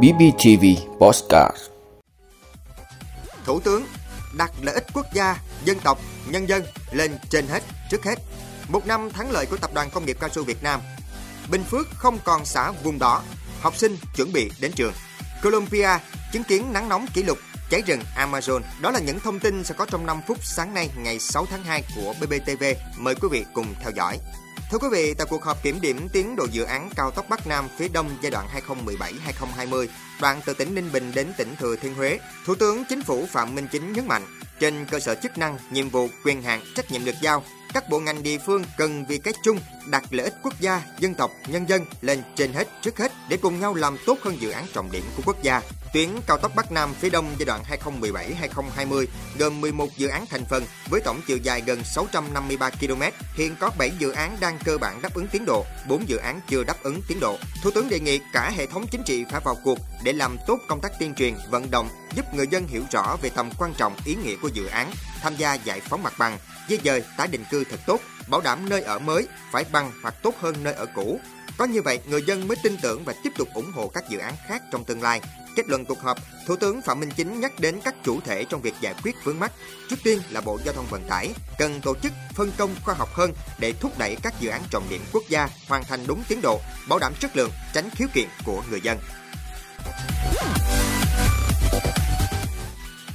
BBTV Postcard Thủ tướng đặt lợi ích quốc gia, dân tộc, nhân dân lên trên hết, trước hết. Một năm thắng lợi của Tập đoàn Công nghiệp Cao su Việt Nam. Bình Phước không còn xã vùng đỏ, học sinh chuẩn bị đến trường. Colombia chứng kiến nắng nóng kỷ lục cháy rừng Amazon. Đó là những thông tin sẽ có trong 5 phút sáng nay ngày 6 tháng 2 của BBTV. Mời quý vị cùng theo dõi. Thưa quý vị, tại cuộc họp kiểm điểm tiến độ dự án cao tốc Bắc Nam phía Đông giai đoạn 2017-2020, đoạn từ tỉnh Ninh Bình đến tỉnh Thừa Thiên Huế, Thủ tướng Chính phủ Phạm Minh Chính nhấn mạnh, trên cơ sở chức năng, nhiệm vụ, quyền hạn, trách nhiệm được giao, các bộ ngành địa phương cần vì cái chung đặt lợi ích quốc gia, dân tộc, nhân dân lên trên hết trước hết để cùng nhau làm tốt hơn dự án trọng điểm của quốc gia. Tuyến cao tốc Bắc Nam phía Đông giai đoạn 2017-2020 gồm 11 dự án thành phần với tổng chiều dài gần 653 km. Hiện có 7 dự án đang cơ bản đáp ứng tiến độ, 4 dự án chưa đáp ứng tiến độ. Thủ tướng đề nghị cả hệ thống chính trị phải vào cuộc để làm tốt công tác tuyên truyền, vận động, giúp người dân hiểu rõ về tầm quan trọng ý nghĩa của dự án, tham gia giải phóng mặt bằng, di dời tái định cư thật tốt, bảo đảm nơi ở mới phải bằng hoặc tốt hơn nơi ở cũ. Có như vậy, người dân mới tin tưởng và tiếp tục ủng hộ các dự án khác trong tương lai. Kết luận cuộc họp, Thủ tướng Phạm Minh Chính nhắc đến các chủ thể trong việc giải quyết vướng mắt. Trước tiên là Bộ Giao thông Vận tải cần tổ chức phân công khoa học hơn để thúc đẩy các dự án trọng điểm quốc gia hoàn thành đúng tiến độ, bảo đảm chất lượng, tránh khiếu kiện của người dân.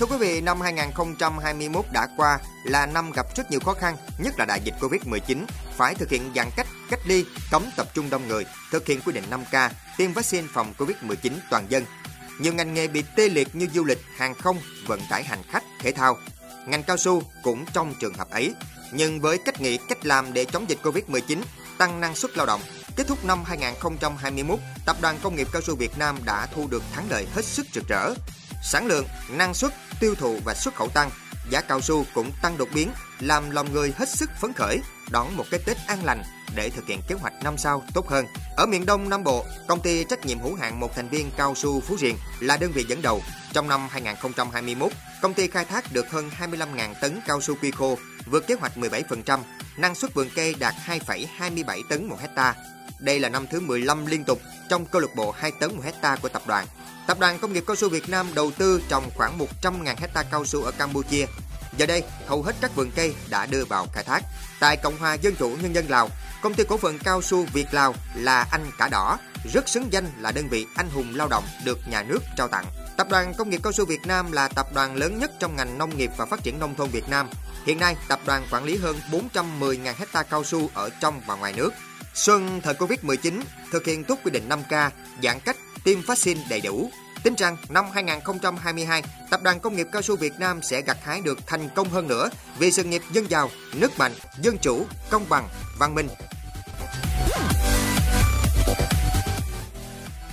Thưa quý vị, năm 2021 đã qua là năm gặp rất nhiều khó khăn, nhất là đại dịch Covid-19, phải thực hiện giãn cách, cách ly, cấm tập trung đông người, thực hiện quy định 5K, tiêm vaccine phòng Covid-19 toàn dân. Nhiều ngành nghề bị tê liệt như du lịch, hàng không, vận tải hành khách, thể thao. Ngành cao su cũng trong trường hợp ấy. Nhưng với cách nghĩ, cách làm để chống dịch Covid-19, tăng năng suất lao động, kết thúc năm 2021, Tập đoàn Công nghiệp Cao su Việt Nam đã thu được thắng lợi hết sức rực rỡ. Sản lượng, năng suất, tiêu thụ và xuất khẩu tăng, giá cao su cũng tăng đột biến, làm lòng người hết sức phấn khởi, đón một cái Tết an lành để thực hiện kế hoạch năm sau tốt hơn. Ở miền Đông Nam Bộ, công ty trách nhiệm hữu hạn một thành viên cao su Phú Riềng là đơn vị dẫn đầu. Trong năm 2021, công ty khai thác được hơn 25.000 tấn cao su quy khô, vượt kế hoạch 17%, năng suất vườn cây đạt 2,27 tấn một hecta. Đây là năm thứ 15 liên tục trong câu lạc bộ 2 tấn một hecta của tập đoàn. Tập đoàn Công nghiệp Cao su Việt Nam đầu tư trồng khoảng 100.000 hecta cao su ở Campuchia. Giờ đây, hầu hết các vườn cây đã đưa vào khai thác. Tại Cộng hòa Dân chủ Nhân dân Lào, công ty cổ phần cao su Việt Lào là anh cả đỏ, rất xứng danh là đơn vị anh hùng lao động được nhà nước trao tặng. Tập đoàn Công nghiệp Cao su Việt Nam là tập đoàn lớn nhất trong ngành nông nghiệp và phát triển nông thôn Việt Nam. Hiện nay, tập đoàn quản lý hơn 410.000 hecta cao su ở trong và ngoài nước. Xuân thời Covid-19 thực hiện tốt quy định 5K, giãn cách, tiêm vaccine đầy đủ. Tin rằng năm 2022, Tập đoàn Công nghiệp Cao su Việt Nam sẽ gặt hái được thành công hơn nữa vì sự nghiệp dân giàu, nước mạnh, dân chủ, công bằng, văn minh.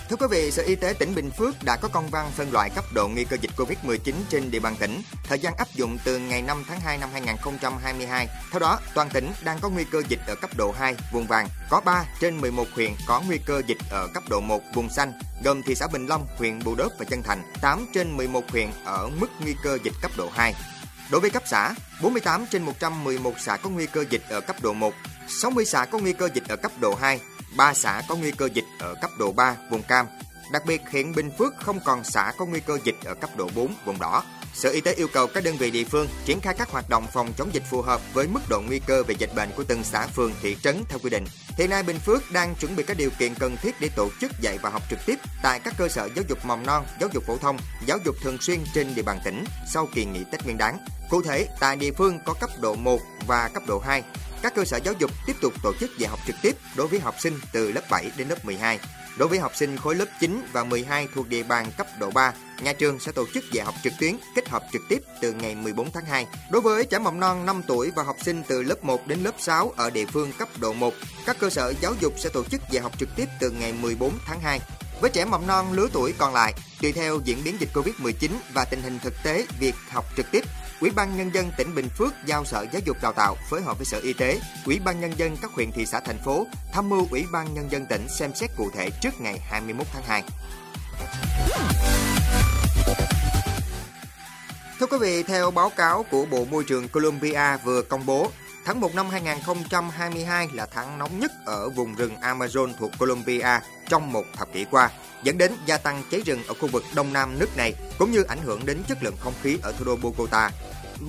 Thưa quý vị, Sở Y tế tỉnh Bình Phước đã có công văn phân loại cấp độ nguy cơ dịch COVID-19 trên địa bàn tỉnh, thời gian áp dụng từ ngày 5 tháng 2 năm 2022. Theo đó, toàn tỉnh đang có nguy cơ dịch ở cấp độ 2, vùng vàng, có 3 trên 11 huyện có nguy cơ dịch ở cấp độ 1, vùng xanh, gồm thị xã Bình Long, huyện Bù Đốp và Chân Thành, 8 trên 11 huyện ở mức nguy cơ dịch cấp độ 2. Đối với cấp xã, 48 trên 111 xã có nguy cơ dịch ở cấp độ 1, 60 xã có nguy cơ dịch ở cấp độ 2, 3 xã có nguy cơ dịch ở cấp độ 3, vùng cam. Đặc biệt, hiện Bình Phước không còn xã có nguy cơ dịch ở cấp độ 4, vùng đỏ. Sở Y tế yêu cầu các đơn vị địa phương triển khai các hoạt động phòng chống dịch phù hợp với mức độ nguy cơ về dịch bệnh của từng xã phường thị trấn theo quy định. Hiện nay Bình Phước đang chuẩn bị các điều kiện cần thiết để tổ chức dạy và học trực tiếp tại các cơ sở giáo dục mầm non, giáo dục phổ thông, giáo dục thường xuyên trên địa bàn tỉnh sau kỳ nghỉ Tết Nguyên đán. Cụ thể, tại địa phương có cấp độ 1 và cấp độ 2, các cơ sở giáo dục tiếp tục tổ chức dạy học trực tiếp đối với học sinh từ lớp 7 đến lớp 12. Đối với học sinh khối lớp 9 và 12 thuộc địa bàn cấp độ 3, nhà trường sẽ tổ chức dạy học trực tuyến kết hợp trực tiếp từ ngày 14 tháng 2. Đối với trẻ mầm non 5 tuổi và học sinh từ lớp 1 đến lớp 6 ở địa phương cấp độ 1, các cơ sở giáo dục sẽ tổ chức dạy học trực tiếp từ ngày 14 tháng 2. Với trẻ mầm non lứa tuổi còn lại, tùy theo diễn biến dịch Covid-19 và tình hình thực tế việc học trực tiếp, Ủy ban nhân dân tỉnh Bình Phước giao Sở Giáo dục Đào tạo phối hợp với Sở Y tế, Ủy ban nhân dân các huyện thị xã thành phố tham mưu Ủy ban nhân dân tỉnh xem xét cụ thể trước ngày 21 tháng 2. Thưa quý vị, theo báo cáo của Bộ Môi trường Colombia vừa công bố, tháng 1 năm 2022 là tháng nóng nhất ở vùng rừng Amazon thuộc Colombia trong một thập kỷ qua, dẫn đến gia tăng cháy rừng ở khu vực đông nam nước này cũng như ảnh hưởng đến chất lượng không khí ở thủ đô Bogota.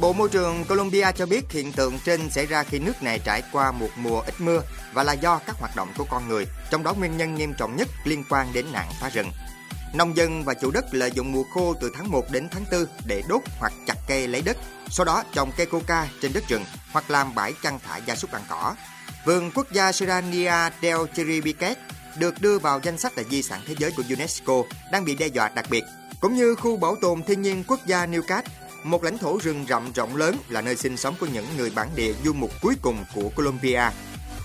Bộ Môi trường Colombia cho biết hiện tượng trên xảy ra khi nước này trải qua một mùa ít mưa và là do các hoạt động của con người, trong đó nguyên nhân nghiêm trọng nhất liên quan đến nạn phá rừng. Nông dân và chủ đất lợi dụng mùa khô từ tháng 1 đến tháng 4 để đốt hoặc chặt cây lấy đất, sau đó trồng cây coca trên đất rừng hoặc làm bãi chăn thả gia súc ăn cỏ. Vườn quốc gia Serrania del Chiribiquet được đưa vào danh sách là di sản thế giới của UNESCO đang bị đe dọa đặc biệt, cũng như khu bảo tồn thiên nhiên quốc gia Newcastle, một lãnh thổ rừng rậm rộng lớn là nơi sinh sống của những người bản địa du mục cuối cùng của Colombia.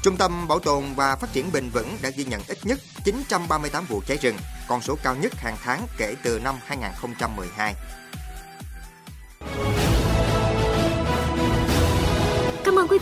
Trung tâm Bảo tồn và Phát triển Bền vững đã ghi nhận ít nhất 938 vụ cháy rừng, con số cao nhất hàng tháng kể từ năm 2012.